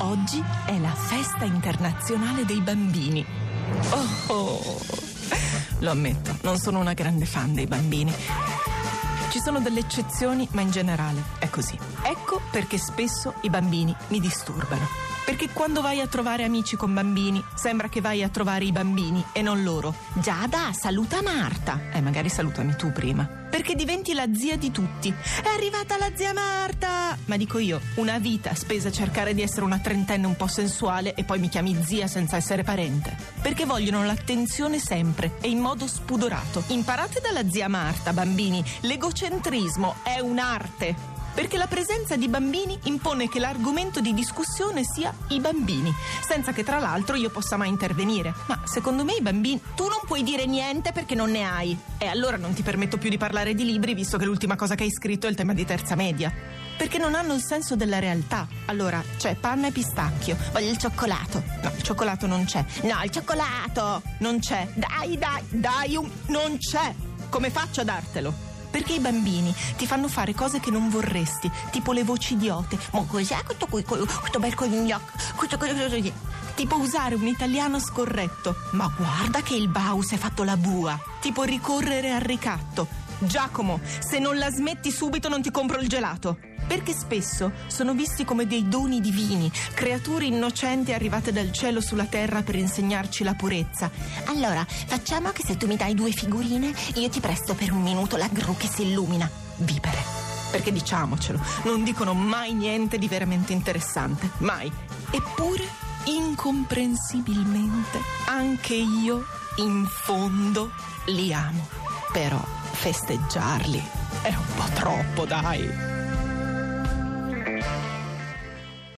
Oggi è la festa internazionale dei bambini. Oh, oh. Lo ammetto, non sono una grande fan dei bambini. Ci sono delle eccezioni, ma in generale è così. Ecco perché spesso i bambini mi disturbano. Perché quando vai a trovare amici con bambini, sembra che vai a trovare i bambini e non loro. Giada, saluta Marta. Eh, magari salutami tu prima. Perché diventi la zia di tutti. È arrivata la zia Marta! Ma dico io, una vita spesa a cercare di essere una trentenne un po' sensuale e poi mi chiami zia senza essere parente. Perché vogliono l'attenzione sempre e in modo spudorato. Imparate dalla zia Marta, bambini. L'egocentrismo è un'arte perché la presenza di bambini impone che l'argomento di discussione sia i bambini, senza che tra l'altro io possa mai intervenire. Ma secondo me i bambini... Tu non puoi dire niente perché non ne hai. E allora non ti permetto più di parlare di libri, visto che l'ultima cosa che hai scritto è il tema di terza media. Perché non hanno il senso della realtà. Allora, c'è panna e pistacchio. Voglio il cioccolato. No, il cioccolato non c'è. No, il cioccolato non c'è. Dai, dai, dai, un... non c'è. Come faccio a dartelo? Perché i bambini ti fanno fare cose che non vorresti, tipo le voci idiote. Ma cos'è questo, questo, bel questo, tipo usare un italiano scorretto. Ma guarda che il Baus è fatto la bua. Tipo ricorrere al ricatto. Giacomo, se non la smetti subito non ti compro il gelato perché spesso sono visti come dei doni divini, creature innocenti arrivate dal cielo sulla terra per insegnarci la purezza. Allora, facciamo che se tu mi dai due figurine, io ti presto per un minuto la gru che si illumina. Vipere. Perché diciamocelo, non dicono mai niente di veramente interessante, mai. Eppure, incomprensibilmente, anche io, in fondo, li amo. Però festeggiarli è un po' troppo, dai.